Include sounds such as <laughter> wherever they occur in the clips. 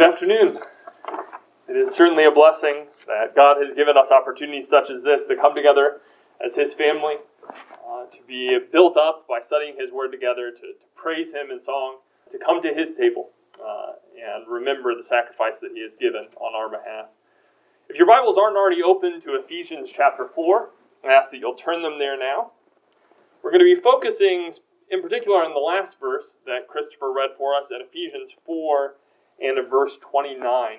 Good afternoon. It is certainly a blessing that God has given us opportunities such as this to come together as His family, uh, to be built up by studying His Word together, to, to praise Him in song, to come to His table uh, and remember the sacrifice that He has given on our behalf. If your Bibles aren't already open to Ephesians chapter 4, I ask that you'll turn them there now. We're going to be focusing in particular on the last verse that Christopher read for us at Ephesians 4 and in verse 29.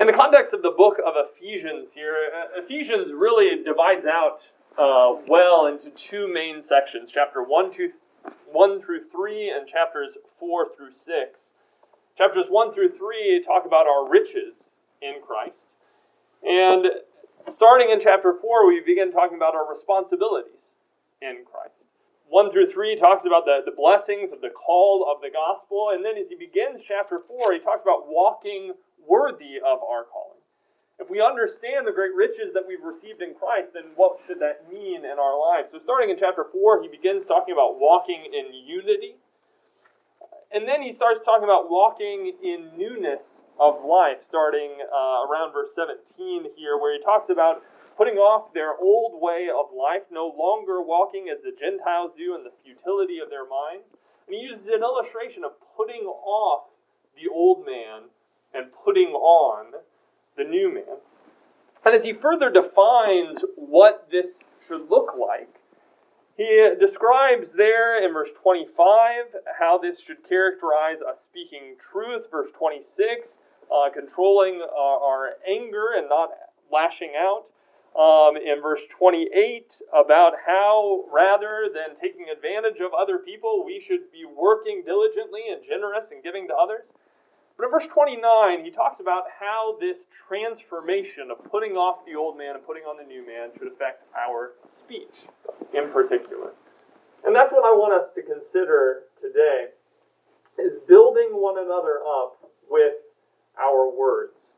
In the context of the book of Ephesians here, Ephesians really divides out uh, well into two main sections chapter 1, 2, 1 through 3 and chapters 4 through 6. Chapters 1 through 3 talk about our riches in Christ. And starting in chapter 4, we begin talking about our responsibilities in Christ. 1 through 3 talks about the, the blessings of the call of the gospel. And then as he begins chapter 4, he talks about walking worthy of our calling. If we understand the great riches that we've received in Christ, then what should that mean in our lives? So, starting in chapter 4, he begins talking about walking in unity. And then he starts talking about walking in newness of life, starting uh, around verse 17 here, where he talks about putting off their old way of life, no longer walking as the Gentiles do in the futility of their minds. And he uses an illustration of putting off the old man and putting on the new man. And as he further defines what this should look like, he describes there in verse 25 how this should characterize us speaking truth. Verse 26, uh, controlling uh, our anger and not lashing out um, in verse 28 about how, rather than taking advantage of other people, we should be working diligently and generous and giving to others. But in verse 29, he talks about how this transformation of putting off the old man and putting on the new man should affect our speech in particular. And that's what I want us to consider today is building one another up with our words.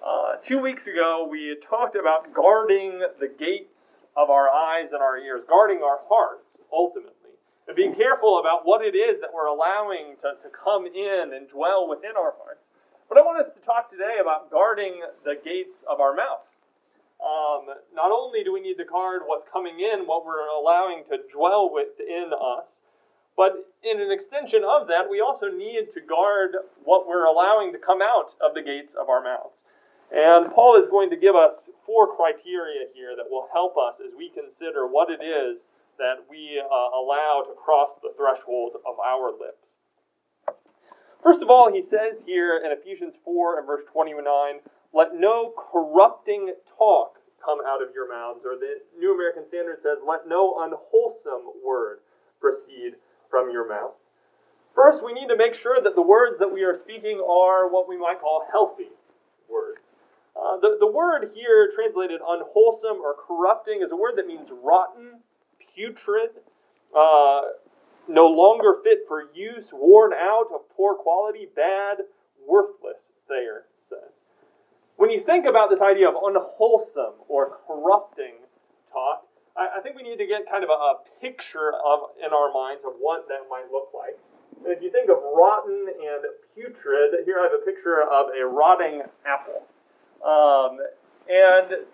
Uh, two weeks ago, we talked about guarding the gates of our eyes and our ears, guarding our hearts, ultimately, and being careful about what it is that we're allowing to, to come in and dwell within our hearts. But I want us to talk today about guarding the gates of our mouth. Um, not only do we need to guard what's coming in, what we're allowing to dwell within us, but in an extension of that, we also need to guard what we're allowing to come out of the gates of our mouths. And Paul is going to give us four criteria here that will help us as we consider what it is that we uh, allow to cross the threshold of our lips. First of all, he says here in Ephesians 4 and verse 29, let no corrupting talk come out of your mouths. Or the New American Standard says, let no unwholesome word proceed from your mouth. First, we need to make sure that the words that we are speaking are what we might call healthy words. Uh, the, the word here translated unwholesome or corrupting is a word that means rotten, putrid, uh, no longer fit for use, worn out, of poor quality, bad, worthless, Thayer says. When you think about this idea of unwholesome or corrupting talk, I, I think we need to get kind of a, a picture of in our minds of what that might look like. If you think of rotten and putrid, here I have a picture of a rotting apple. Um, and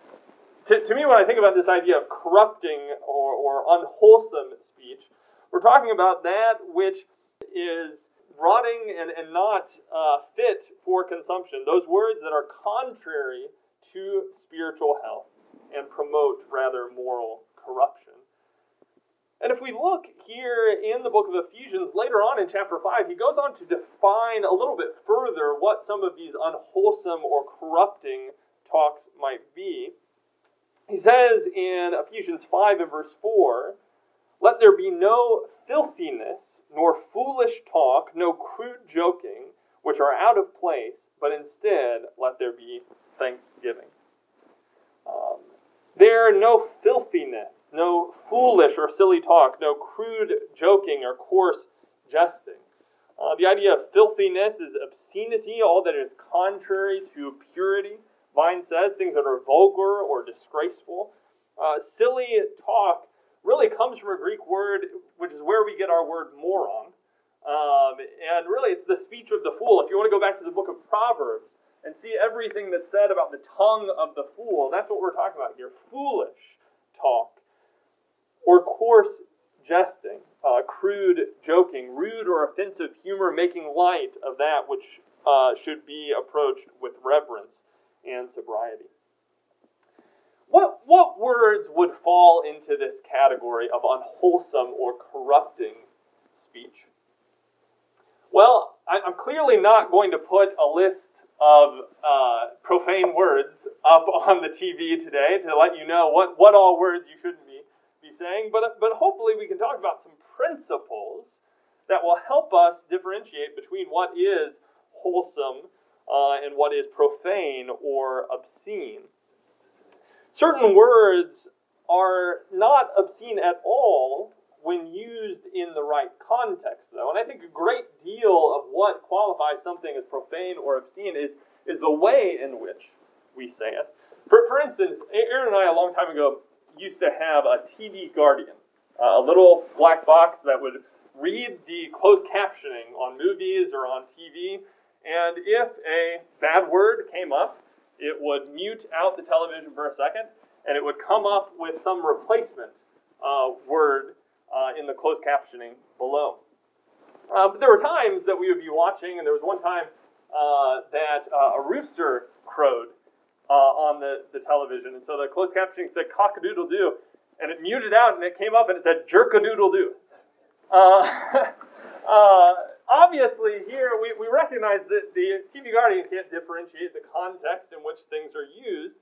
to, to, me, when I think about this idea of corrupting or, or unwholesome speech, we're talking about that which is rotting and, and not uh, fit for consumption. Those words that are contrary to spiritual health and promote rather moral corruption. And if we look here in the book of Ephesians, later on in chapter 5, he goes on to define a little bit further what some of these unwholesome or corrupting talks might be. He says in Ephesians 5 and verse 4 Let there be no filthiness, nor foolish talk, no crude joking, which are out of place, but instead let there be thanksgiving. There no filthiness no foolish or silly talk, no crude joking or coarse jesting. Uh, the idea of filthiness is obscenity, all that is contrary to purity. Vine says things that are vulgar or disgraceful. Uh, silly talk really comes from a Greek word, which is where we get our word moron. Um, and really, it's the speech of the fool. If you want to go back to the book of Proverbs and see everything that's said about the tongue of the fool, that's what we're talking about here. Foolish talk. Or coarse jesting, uh, crude joking, rude or offensive humor, making light of that which uh, should be approached with reverence and sobriety. What, what words would fall into this category of unwholesome or corrupting speech? Well, I, am clearly not going to put a list of uh, profane words up <laughs> on the TV today to let you know what, what all words you shouldn't be, be saying, but, but hopefully we can talk about some principles that will help us differentiate between what is wholesome uh, and what is profane or obscene. Certain words are not obscene at all when used in the right context, though. And I think a great deal of what qualifies something as profane or obscene is, is the way in which we say it. For, for instance, Erin and I, a long time ago, used to have a TV Guardian, uh, a little black box that would read the closed captioning on movies or on TV. And if a bad word came up, it would mute out the television for a second, and it would come up with some replacement uh, word uh, in the closed captioning below. Uh, but there were times that we would be watching, and there was one time uh, that uh, a rooster crowed uh, on the, the television, and so the closed captioning said cock-a-doodle doo, and it muted out, and it came up and it said jerk-a-doodle doo. <laughs> obviously, here we, we recognize that the TV Guardian can't differentiate the context in which things are used,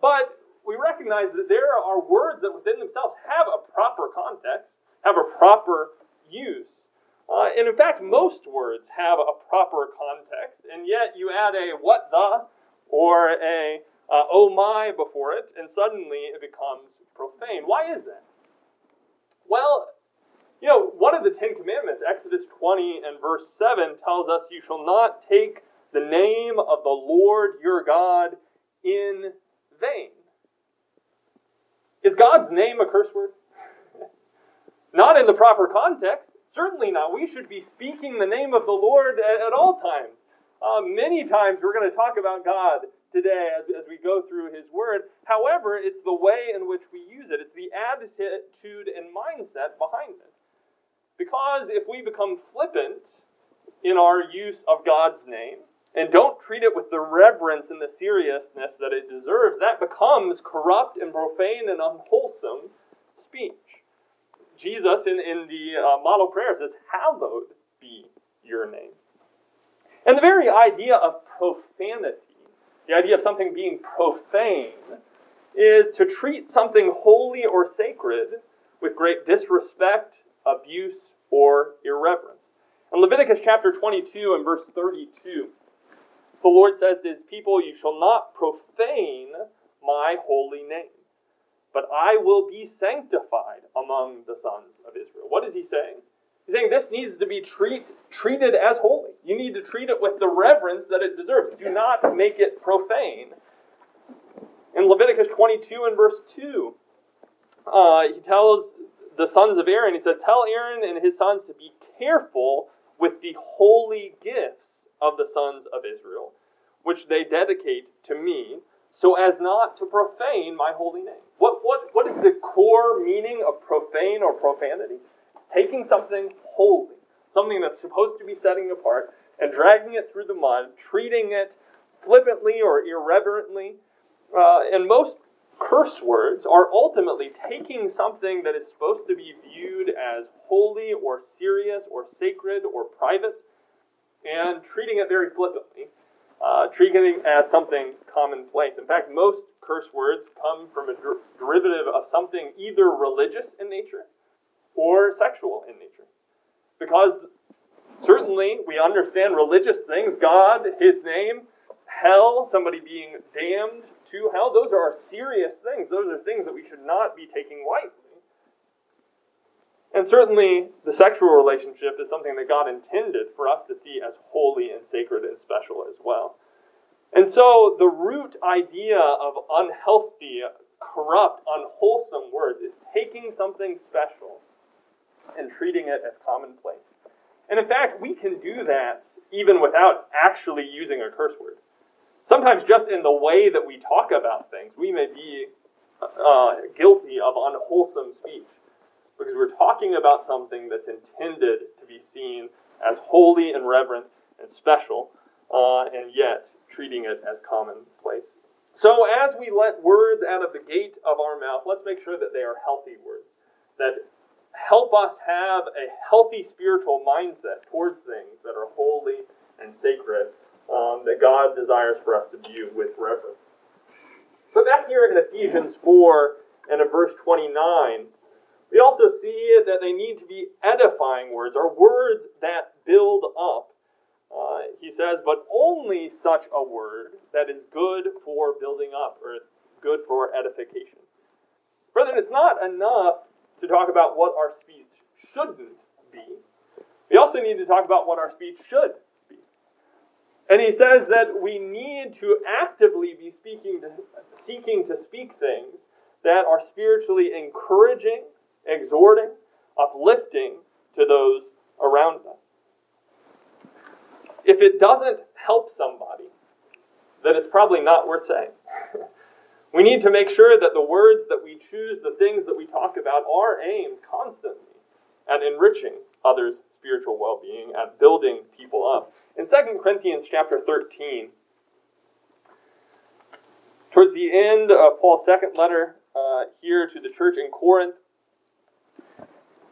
but we recognize that there are words that within themselves have a proper context, have a proper use. Uh, and in fact, most words have a proper context, and yet you add a what the or a uh, oh my before it, and suddenly it becomes profane. Why is that? Well, you know, one of the Ten Commandments, Exodus 20 and verse 7, tells us, You shall not take the name of the Lord your God in vain. Is God's name a curse word? <laughs> not in the proper context. Certainly not. We should be speaking the name of the Lord at, at all times. Uh, many times we're going to talk about God today as, as we go through His Word. However, it's the way in which we use it, it's the attitude and mindset behind it. Because if we become flippant in our use of God's name, and don't treat it with the reverence and the seriousness that it deserves, that becomes corrupt and profane and unwholesome speech. Jesus in, in the uh, model prayer says, Hallowed be your name. And the very idea of profanity, the idea of something being profane, is to treat something holy or sacred with great disrespect, abuse, or irreverence. In Leviticus chapter 22 and verse 32, the Lord says to his people, You shall not profane my holy name, but I will be sanctified among the sons of Israel. What is he saying? He's saying this needs to be treat, treated as holy. You need to treat it with the reverence that it deserves. Do not make it profane. In Leviticus 22 and verse 2, uh, he tells the sons of Aaron, he says, Tell Aaron and his sons to be careful with the holy gifts of the sons of Israel, which they dedicate to me, so as not to profane my holy name. What, what, what is the core meaning of profane or profanity? It's taking something holy, something that's supposed to be setting apart, and dragging it through the mud, treating it flippantly or irreverently. Uh, and most curse words are ultimately taking something that is supposed to be viewed as holy or serious or sacred or private and treating it very flippantly, uh, treating it as something commonplace. In fact, most curse words come from a der- derivative of something either religious in nature or sexual in nature. Because certainly we understand religious things, God, His name, hell, somebody being damned to hell, those are serious things. Those are things that we should not be taking lightly. And certainly, the sexual relationship is something that God intended for us to see as holy and sacred and special as well. And so, the root idea of unhealthy, corrupt, unwholesome words is taking something special and treating it as commonplace. And in fact, we can do that even without actually using a curse word. Sometimes, just in the way that we talk about things, we may be uh, guilty of unwholesome speech because we're talking about something that's intended to be seen as holy and reverent and special, uh, and yet treating it as commonplace. So, as we let words out of the gate of our mouth, let's make sure that they are healthy words that help us have a healthy spiritual mindset towards things that are holy and sacred um, that God desires for us to view with reverence. But back here in Ephesians 4 and in verse 29, we also see that they need to be edifying words, or words that build up. Uh, he says, but only such a word that is good for building up, or good for edification. Brethren, it's not enough to talk about what our speech shouldn't be. We also need to talk about what our speech should be. And he says that we need to actively be speaking to, seeking to speak things that are spiritually encouraging, exhorting, uplifting to those around us. If it doesn't help somebody, then it's probably not worth saying. <laughs> We need to make sure that the words that we choose, the things that we talk about, are aimed constantly at enriching others' spiritual well-being, at building people up. In 2 Corinthians chapter 13, towards the end of Paul's second letter uh, here to the church in Corinth,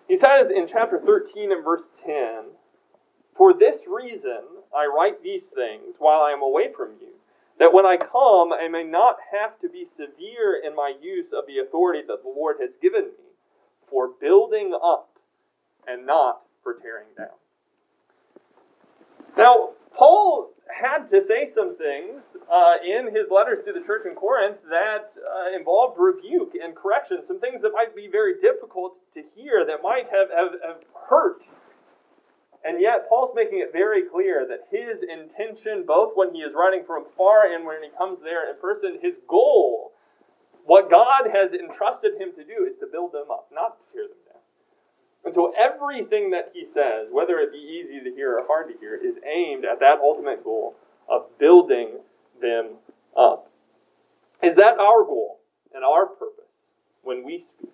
he says in chapter 13 and verse 10, For this reason I write these things while I am away from you that when I come, I may not have to be severe in my use of the authority that the Lord has given me for building up and not for tearing down. Now, Paul had to say some things uh, in his letters to the church in Corinth that uh, involved rebuke and correction, some things that might be very difficult to hear, that might have, have, have hurt and yet, Paul's making it very clear that his intention, both when he is writing from far and when he comes there in person, his goal, what God has entrusted him to do, is to build them up, not to tear them down. And so, everything that he says, whether it be easy to hear or hard to hear, is aimed at that ultimate goal of building them up. Is that our goal and our purpose when we speak?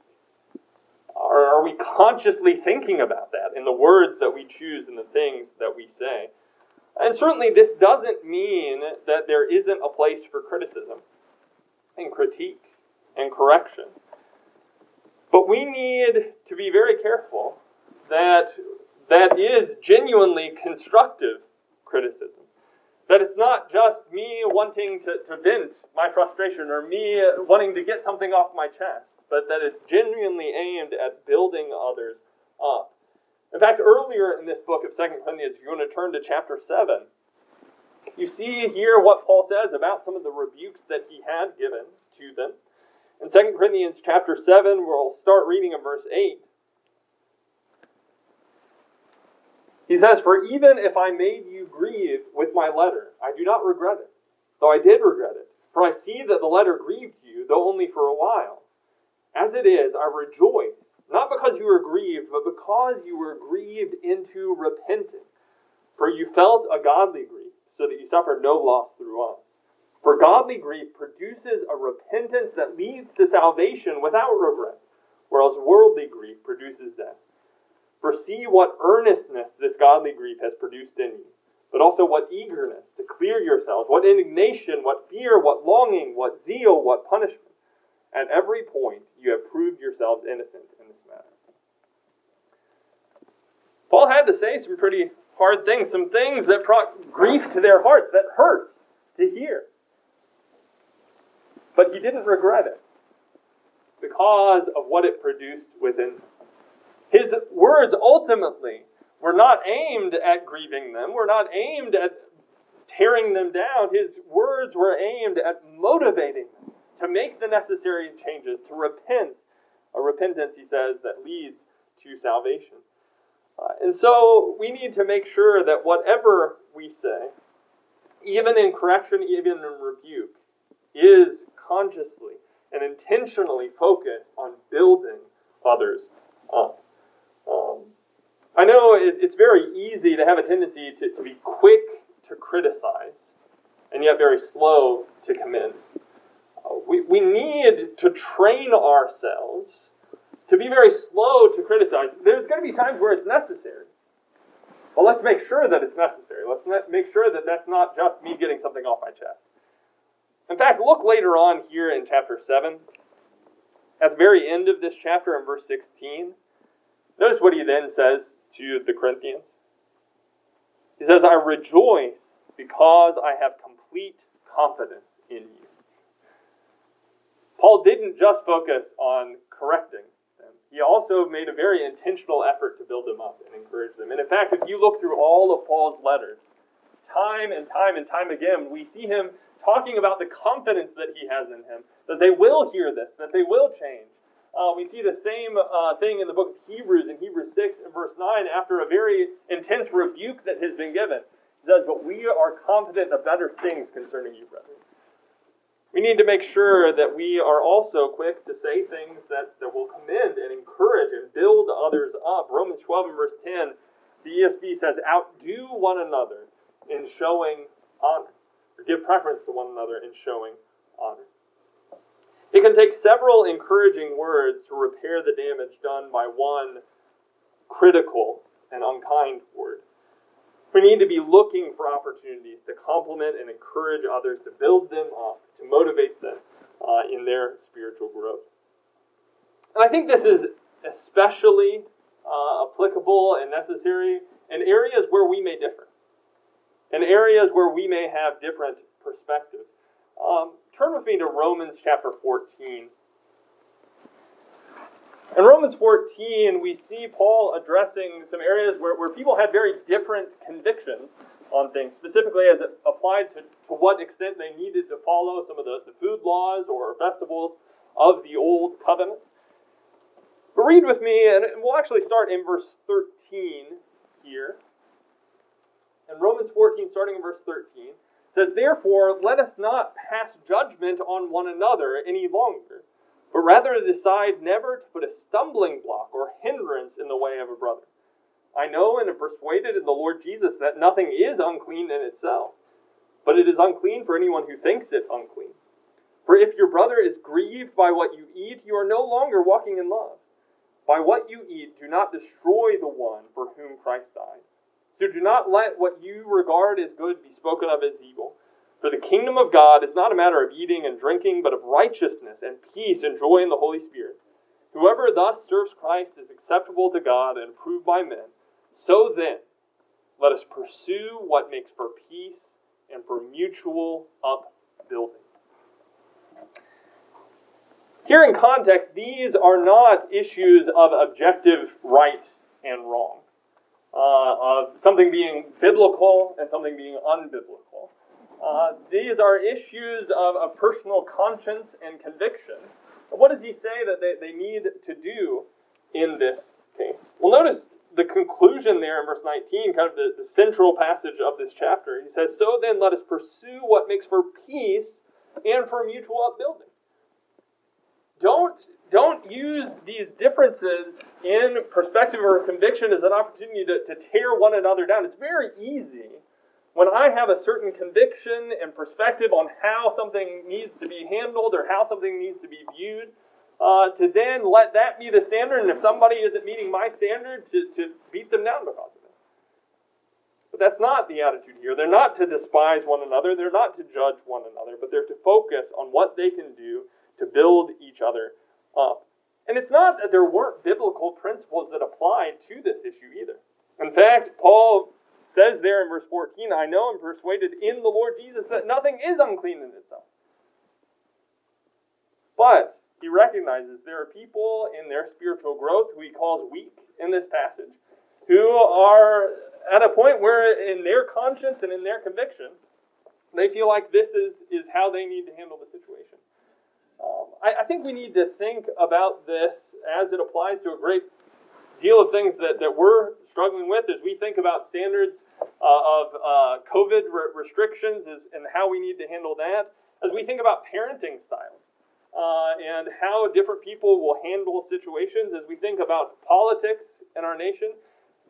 Are, are we consciously thinking about that in the words that we choose and the things that we say? And certainly, this doesn't mean that there isn't a place for criticism and critique and correction. But we need to be very careful that that is genuinely constructive criticism. That it's not just me wanting to, to vent my frustration or me wanting to get something off my chest, but that it's genuinely aimed at building others up. In fact, earlier in this book of Second Corinthians, if you want to turn to chapter 7, you see here what Paul says about some of the rebukes that he had given to them. In 2 Corinthians chapter 7, we'll start reading in verse 8. He says, For even if I made you grieve with my letter, I do not regret it, though I did regret it. For I see that the letter grieved you, though only for a while. As it is, I rejoice, not because you were grieved, but because you were grieved into repenting. For you felt a godly grief, so that you suffered no loss through us. For godly grief produces a repentance that leads to salvation without regret, whereas worldly grief produces death. For see what earnestness this godly grief has produced in you, but also what eagerness to clear yourselves, what indignation, what fear, what longing, what zeal, what punishment. At every point, you have proved yourselves innocent in this matter. Paul had to say some pretty hard things, some things that brought grief to their hearts, that hurt to hear. But he didn't regret it because of what it produced within them. His words ultimately were not aimed at grieving them, were not aimed at tearing them down. His words were aimed at motivating them to make the necessary changes, to repent. A repentance, he says, that leads to salvation. Uh, and so we need to make sure that whatever we say, even in correction, even in rebuke, is consciously and intentionally focused on building others up. Um, I know it, it's very easy to have a tendency to, to be quick to criticize and yet very slow to commend. Uh, we, we need to train ourselves to be very slow to criticize. There's going to be times where it's necessary. Well, let's make sure that it's necessary. Let's make sure that that's not just me getting something off my chest. In fact, look later on here in chapter 7. At the very end of this chapter, in verse 16, notice what he then says to the Corinthians. He says, I rejoice because I have complete confidence in you. Paul didn't just focus on correcting them, he also made a very intentional effort to build them up and encourage them. And in fact, if you look through all of Paul's letters, time and time and time again, we see him talking about the confidence that he has in him, that they will hear this, that they will change. Uh, we see the same uh, thing in the book of Hebrews, in Hebrews 6 and verse 9, after a very intense rebuke that has been given. Says, But we are confident of better things concerning you, brethren. We need to make sure that we are also quick to say things that, that will commend and encourage and build others up. Romans 12 and verse 10, the ESV says, Outdo one another in showing honor or give preference to one another in showing honor. It can take several encouraging words to repair the damage done by one critical and unkind word. We need to be looking for opportunities to compliment and encourage others, to build them up, to motivate them uh, in their spiritual growth. And I think this is especially uh, applicable and necessary in areas where we may differ in areas where we may have different perspectives. Um, turn with me to Romans chapter 14. In Romans 14, we see Paul addressing some areas where, where people had very different convictions on things, specifically as it applied to, to what extent they needed to follow some of the, the food laws or festivals of the Old Covenant. But read with me, and we'll actually start in verse 13 here in Romans 14, starting in verse 13, says, Therefore, let us not pass judgment on one another any longer, but rather decide never to put a stumbling block or hindrance in the way of a brother. I know and am persuaded in the Lord Jesus that nothing is unclean in itself, but it is unclean for anyone who thinks it unclean. For if your brother is grieved by what you eat, you are no longer walking in love. By what you eat, do not destroy the one for whom Christ died. So do not let what you regard as good be spoken of as evil. For the kingdom of God is not a matter of eating and drinking, but of righteousness and peace and joy in the Holy Spirit. Whoever thus serves Christ is acceptable to God and approved by men. So then, let us pursue what makes for peace and for mutual upbuilding. Here in context, these are not issues of objective right and wrong uh, of something being biblical and something being unbiblical. Uh, these are issues of, of personal conscience and conviction. What does he say that they, they need to do in this case? Well, notice the conclusion there in verse 19, kind of the, the central passage of this chapter. He says, So then let us pursue what makes for peace and for mutual upbuilding. Don't don't use these differences in perspective or conviction as an opportunity to, to tear one another down. It's very easy when I have a certain conviction and perspective on how something needs to be handled or how something needs to be viewed, uh, to then let that be the standard, and if somebody isn't meeting my standard, to, to beat them down because of it. But that's not the attitude here. They're not to despise one another, they're not to judge one another, but they're to focus on what they can do to build each other up. And it's not that there weren't biblical principles that applied to this issue either. In fact, Paul says there in verse 14, I know and persuaded in the Lord Jesus that nothing is unclean in itself. But he recognizes there are people in their spiritual growth who he calls weak in this passage, who are at a point where in their conscience and in their conviction, they feel like this is, is how they need to handle the situation. Um, I, I, think we need to think about this as it applies to a great deal of things that, that we're struggling with as we think about standards uh, of uh, COVID re- restrictions is, and how we need to handle that, as we think about parenting styles. Uh, and how different people will handle situations as we think about politics in our nation.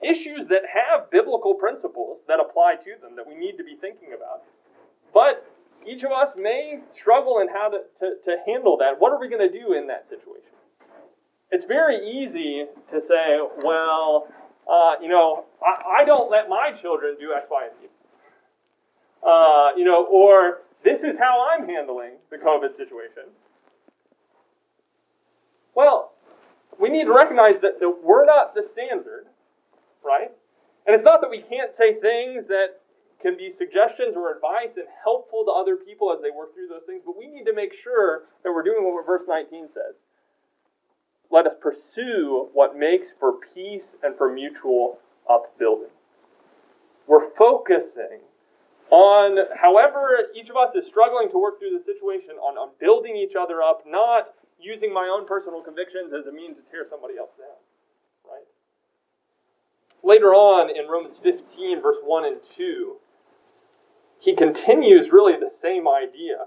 issues that have biblical principles that apply to them that we need to be thinking about. But each of us may struggle in how to, to, to handle that. What are we going to do in that situation? It's very easy to say, well, uh, you know, I, I, don't let my children do X, Y, and Z. Uh, you know, or this is how I'm handling the COVID situation. Well, we need to recognize that, that we're not the standard, right? And it's not that we can't say things that can be suggestions or advice and helpful to other people as they work through those things, but we need to make sure that we're doing what verse 19 says. Let us pursue what makes for peace and for mutual upbuilding. We're focusing on, however, each of us is struggling to work through the situation, on, on building each other up, not using my own personal convictions as a means to tear somebody else down. Right? Later on in Romans 15, verse 1 and 2, he continues really the same idea.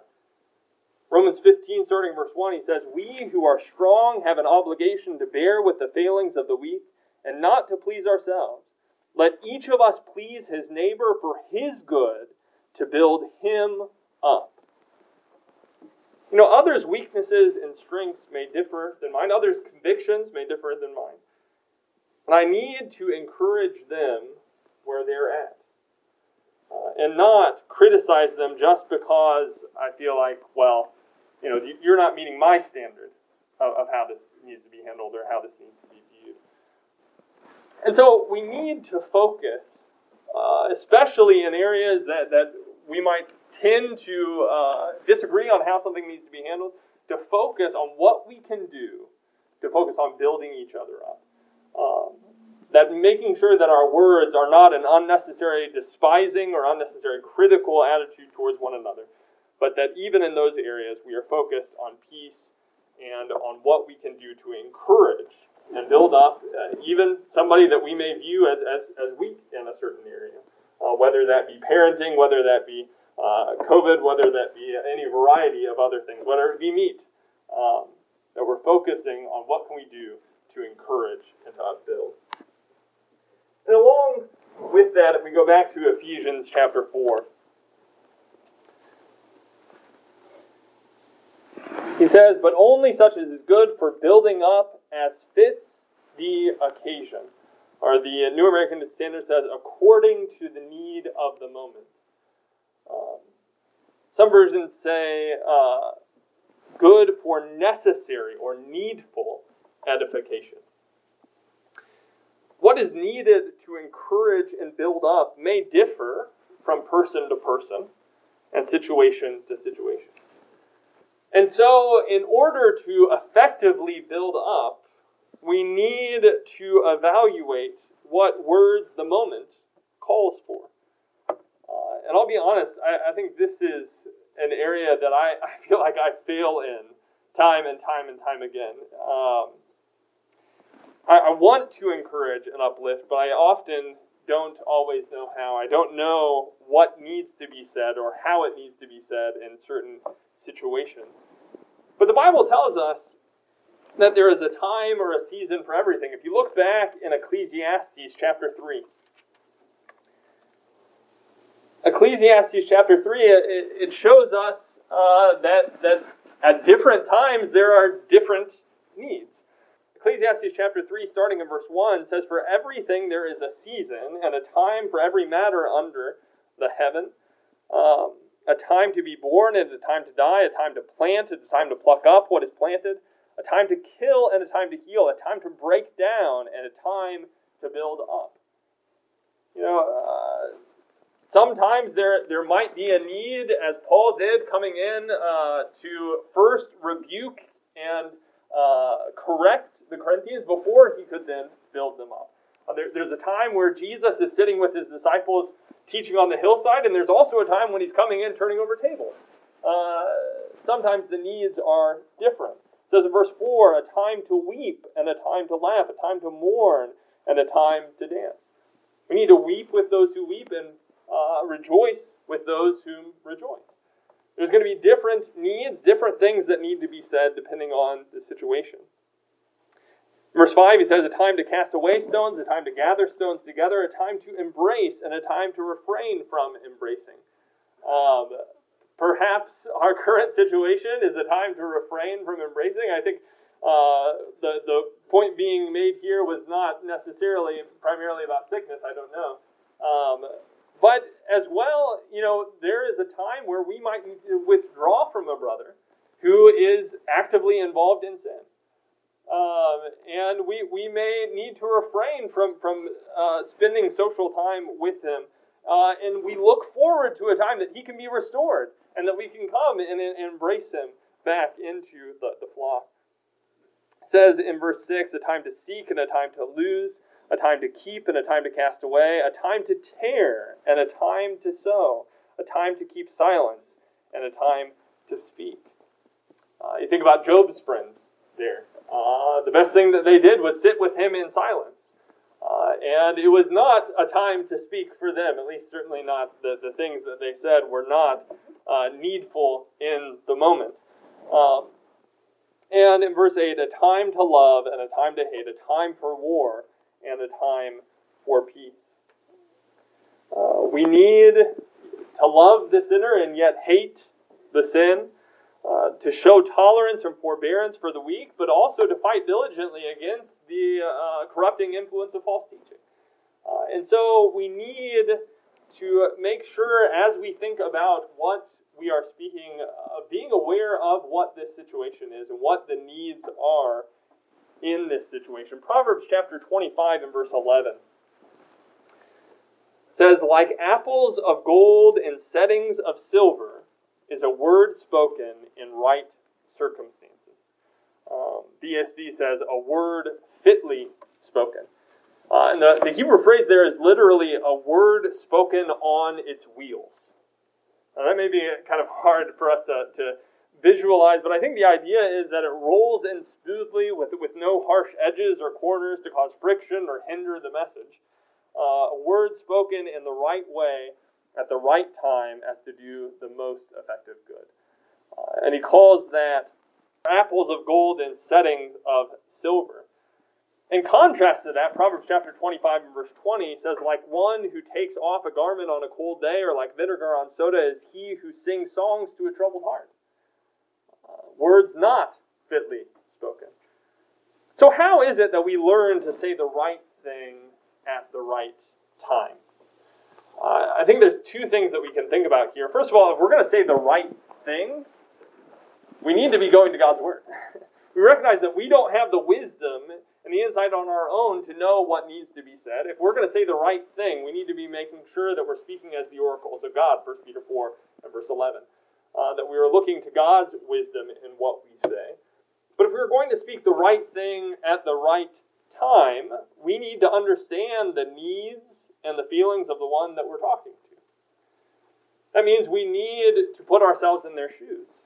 Romans 15, starting verse 1, he says, We who are strong have an obligation to bear with the failings of the weak and not to please ourselves. Let each of us please his neighbor for his good to build him up. You know, others' weaknesses and strengths may differ than mine, others' convictions may differ than mine. And I need to encourage them where they're at. And not criticize them just because I feel like, well, you know, you're not meeting my standard of, of how this needs to be handled or how this needs to be viewed. And so we need to focus, uh, especially in areas that, that we might tend to uh, disagree on how something needs to be handled, to focus on what we can do to focus on building each other up. Um, that making sure that our words are not an unnecessary despising or unnecessary critical attitude towards one another, but that even in those areas we are focused on peace and on what we can do to encourage and build up uh, even somebody that we may view as, as, as weak in a certain area, uh, whether that be parenting, whether that be uh, COVID, whether that be any variety of other things, whether it be meat, um, that we're focusing on what can we do to encourage and to upbuild. And along with that, if we go back to Ephesians chapter 4, he says, But only such as is good for building up as fits the occasion. Or the New American Standard says, according to the need of the moment. Um, some versions say uh, good for necessary or needful edification. What is needed to encourage and build up may differ from person to person and situation to situation. And so, in order to effectively build up, we need to evaluate what words the moment calls for. Uh, and I'll be honest, I, I, think this is an area that I, <laughs> I feel like I fail in time and time and time again. Um, I, I want to encourage and uplift, but I often don't always know how. I don't know what needs to be said or how it needs to be said in certain situations. But the Bible tells us that there is a time or a season for everything. If you look back in Ecclesiastes chapter 3, Ecclesiastes chapter 3, it, it shows us uh, that, that at different times there are different needs. Ecclesiastes chapter 3, starting in verse 1, says, For everything there is a season, and a time for every matter under the heaven. Um, a time to be born, and a time to die, a time to plant, and a time to pluck up what is planted, a time to kill, and a time to heal, a time to break down, and a time to build up. You know, uh, Sometimes there, there might be a need, as Paul did coming in, uh, to first rebuke and uh, correct the Corinthians before he could then build them up. Uh, there, there's a time where Jesus is sitting with his disciples teaching on the hillside, and there's also a time when he's coming in turning over tables. Uh, sometimes the needs are different. It says in verse 4 a time to weep and a time to laugh, a time to mourn and a time to dance. We need to weep with those who weep and uh, rejoice with those who rejoice. There's going to be different needs, different things that need to be said depending on the situation. Verse 5, he says, A time to cast away stones, a time to gather stones together, a time to embrace, and a time to refrain from embracing. Um, perhaps our <laughs> current situation is a time to refrain from embracing. I think uh, the, the point being made here was not necessarily primarily about sickness, I don't know. Um, but as well, you know, there is a time where we might need to withdraw from a brother who is actively involved in sin. Um, and we, we may need to refrain from, from uh, spending social time with him. Uh, and we look forward to a time that he can be restored and that we can come and, and embrace him back into the, the flock. It says in verse 6 a time to seek and a time to lose, a time to keep and a time to cast away, a time to tear and a time to sow, a time to keep silence and a time to speak. Uh, you think about Job's friends there. Uh, the best thing that they did was sit with him in silence. Uh, and it was not a time to speak for them, at least certainly not the, the things that they said were not uh, needful in the moment. Um, and in verse 8, a time to love and a time to hate, a time for war and a time for peace. Uh, we need to love the sinner and yet hate the sin, uh, to show tolerance and forbearance for the weak, but also to fight diligently against the uh, corrupting influence of false teaching. Uh, and so we need to make sure as we think about what we are speaking, of being aware of what this situation is and what the needs are in this situation. Proverbs chapter 25 and verse 11 says, Like apples of gold in settings of silver is a word spoken in right circumstances. Um, says, a word fitly spoken. Uh, and the, the Hebrew phrase there is literally a word spoken on its wheels. Now, that may be kind of hard for us to, to visualize, but I think the idea is that it rolls in smoothly with, with no harsh edges or corners to cause friction or hinder the message. Uh, a word spoken in the right way at the right time as to do the most effective good. Uh, and he calls that apples of gold in settings of silver. In contrast to that, Proverbs chapter 25 and verse 20 says, Like one who takes off a garment on a cold day, or like vinegar on soda, is he who sings songs to a troubled heart. Words not fitly spoken. So, how is it that we learn to say the right thing at the right time? Uh, I think there's two things that we can think about here. First of all, if we're going to say the right thing, we need to be going to God's Word. <laughs> we recognize that we don't have the wisdom and the insight on our own to know what needs to be said. If we're going to say the right thing, we need to be making sure that we're speaking as the oracles of God, 1 Peter 4 and verse 11. Uh, that we are looking to God's wisdom in what we say. But if we're going to speak the right thing at the right time, we need to understand the needs and the feelings of the one that we're talking to. That means we need to put ourselves in their shoes.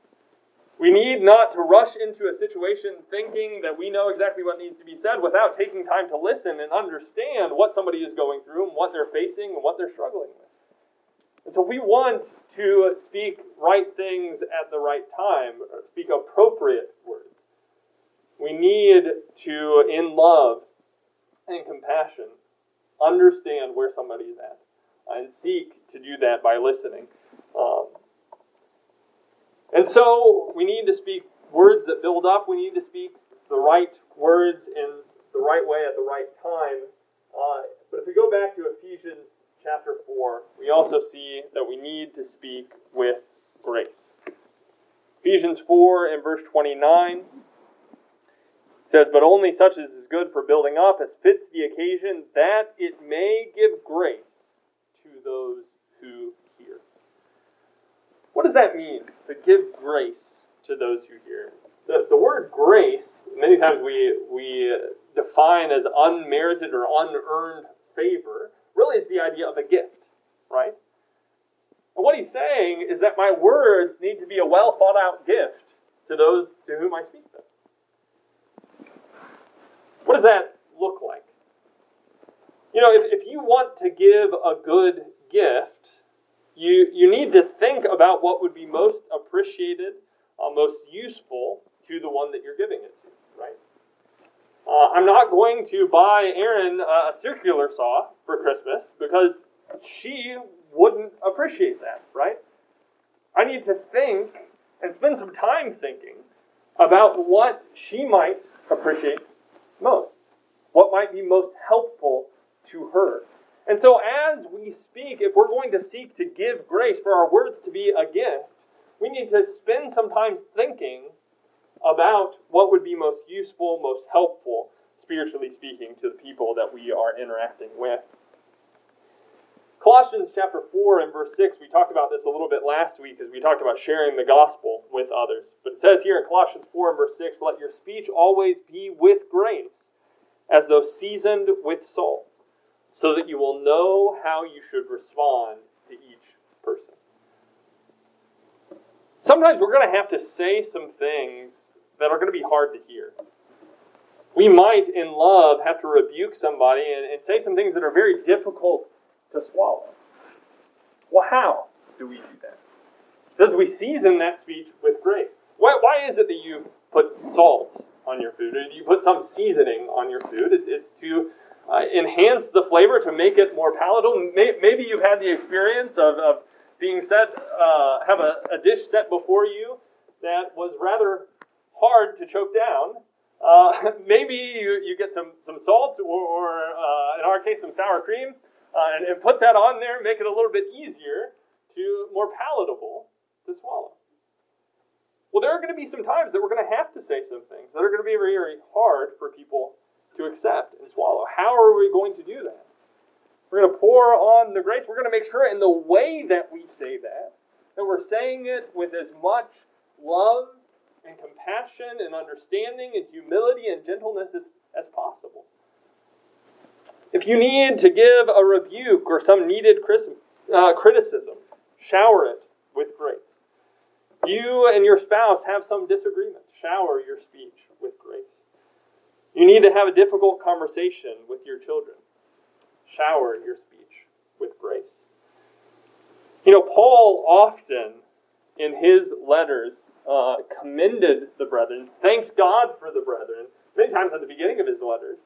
We need not to rush into a situation thinking that we know exactly what needs to be said without taking time to listen and understand what somebody is going through and what they're facing and what they're struggling with. And so we want to speak right things at the right time, speak appropriate words. We need to, in love and compassion, understand where somebody is at and seek to do that by listening. Um, and so we need to speak words that build up. We need to speak the right words in the right way at the right time. Uh, but if we go back to Ephesians chapter 4, we also see that we need to speak with grace. Ephesians 4 and verse 29 says, But only such as is good for building up as fits the occasion, that it may give grace to those who hear. what does that mean, to give grace to those who hear? The, the word grace, many times we, we define as unmerited or unearned favor, really is the idea of a gift, right? And what he's saying is that my words need to be a well thought out gift to those to whom I speak them. What does that look like? You know, if, if you want to give a good gift, you, you need to think about what would be most appreciated, uh, most useful to the one that you're giving it? Uh, I'm not going to buy Erin a circular saw for Christmas because she wouldn't appreciate that, right? I need to think and spend some time thinking about what she might appreciate most, what might be most helpful to her. And so, as we speak, if we're going to seek to give grace for our words to be a gift, we need to spend some time thinking about what would be most useful, most helpful, spiritually speaking, to the people that we are interacting with. Colossians chapter 4 and verse 6, we talked about this a little bit last week as we talked about sharing the gospel with others. But it says here in Colossians 4 and verse 6, let your speech always be with grace, as though seasoned with salt, so that you will know how you should respond to each person. Sometimes we're going to have to say some things that are going to be hard to hear. We might, in love, have to rebuke somebody and, and say some things that are very difficult to swallow. Well, how do we do that? Does we season that speech with grace? Why, why is it that you put salt on your food? Or you put some seasoning on your food? It's, it's to uh, enhance the flavor, to make it more palatable. Maybe you've had the experience of, of being set, uh, have a, a dish set before you that was rather hard to choke down. Uh, <laughs> maybe you, you get some, some salt or, or uh, in our case, some sour cream uh, and, and put that on there, make it a little bit easier to more palatable to swallow. Well, there are going to be some times that we're going to have to say some things that are going to be very, very hard for people to accept and swallow. How are we going to do that? We're going to pour on the grace. We're going to make sure in the way that we say that, that we're saying it with as much love and compassion and understanding and humility and gentleness as, as possible. If you need to give a rebuke or some needed uh, criticism, shower it with grace. You and your spouse have some disagreement, shower your speech with grace. You need to have a difficult conversation with your children, shower your speech with grace. You know, Paul often in his letters uh, commended the brethren, thanked God for the brethren, many times at the beginning of his letters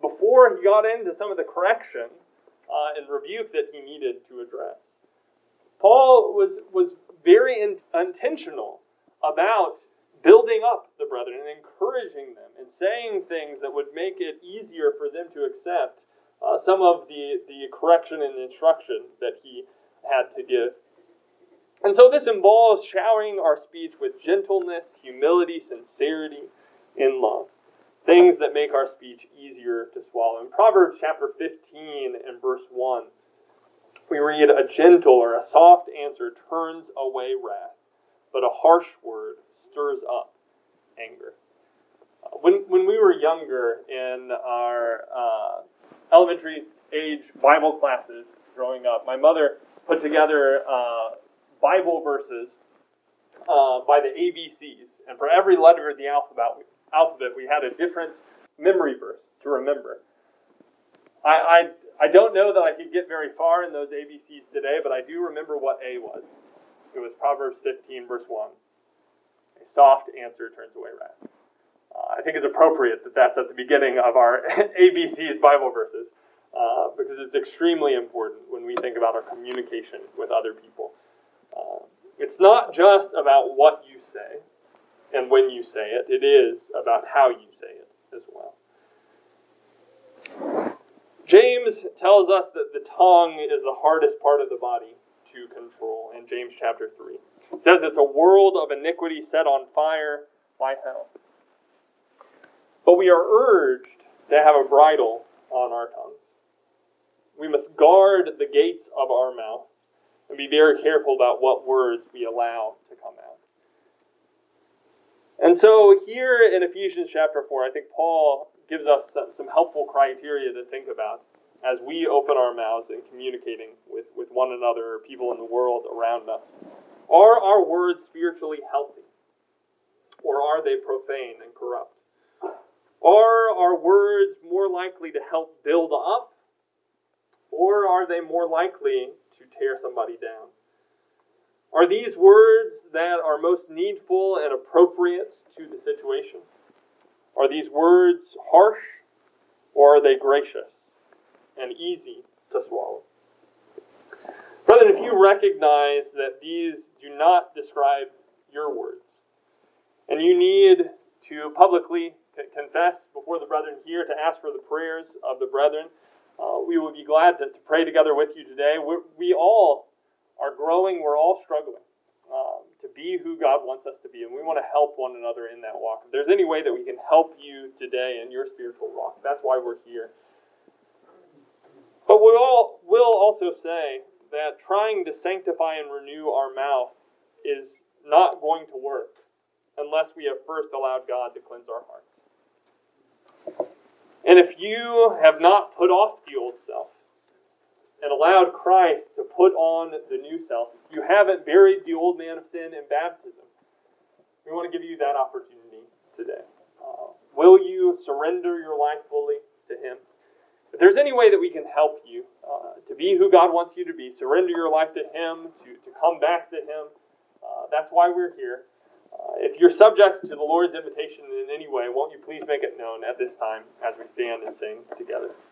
before he got into some of the correction uh, and rebuke that he needed to address. Paul was, was very in, intentional about building up the brethren and encouraging them and saying things that would make it easier for them to accept uh, some of the, the correction and instruction that he had to give. And so this involves showering our speech with gentleness, humility, sincerity, and love things that make our speech easier to swallow. In Proverbs chapter 15 and verse 1, we read, A gentle or a soft answer turns away wrath, but a harsh word stirs up anger. Uh, when, when we were younger in our uh, elementary age Bible classes growing up, my mother put together uh, Bible verses uh, by the ABCs. And for every letter of the alphabet, alphabet, we had a different memory verse to remember. I, I, I don't know that I could get very far in those ABCs today, but I do remember what A was. It was Proverbs 15, verse 1. A soft answer turns away wrath. Uh, I think it's appropriate that that's at the beginning of our <laughs> ABC's Bible verses uh, because it's extremely important when we think about our communication with other people. Uh, it's not just about what you say, and when you say it, it is about how you say it as well. James tells us that the tongue is the hardest part of the body to control in James chapter 3. It says it's a world of iniquity set on fire by hell. But we are urged to have a bridle on our tongues. We must guard the gates of our mouth and be very careful about what words we allow to come out. And so here in Ephesians chapter 4, I think Paul gives us some helpful criteria to think about as we open our mouths in communicating with, with one another or people in the world around us. Are our words spiritually healthy? Or are they profane and corrupt? Are our words more likely to help build up? Or are they more likely to tear somebody down? Are these words that are most needful and appropriate to the situation? Are these words harsh or are they gracious and easy to swallow? Brethren, if you recognize that these do not describe your words, and you need to publicly confess before the brethren here to ask for the prayers of the brethren, uh, we will be glad to, to, pray together with you today. We're, we all are growing, we're all struggling um, to be who God wants us to be, and we want to help one another in that walk. If there's any way that we can help you today in your spiritual walk, that's why we're here. But we all will also say that trying to sanctify and renew our mouth is not going to work unless we have first allowed God to cleanse our hearts. And if you have not put off the old self and allowed Christ to put on the new self, if you haven't buried the old man of sin in baptism, we want to give you that opportunity today. Uh, will you surrender your life fully to Him? If there's any way that we can help you uh, to be who God wants you to be, surrender your life to Him, to, to come back to Him, uh, that's why we're here. Uh, if you're subject to the Lord's invitation in any way, won't you please make it known at this time as we stand and sing together?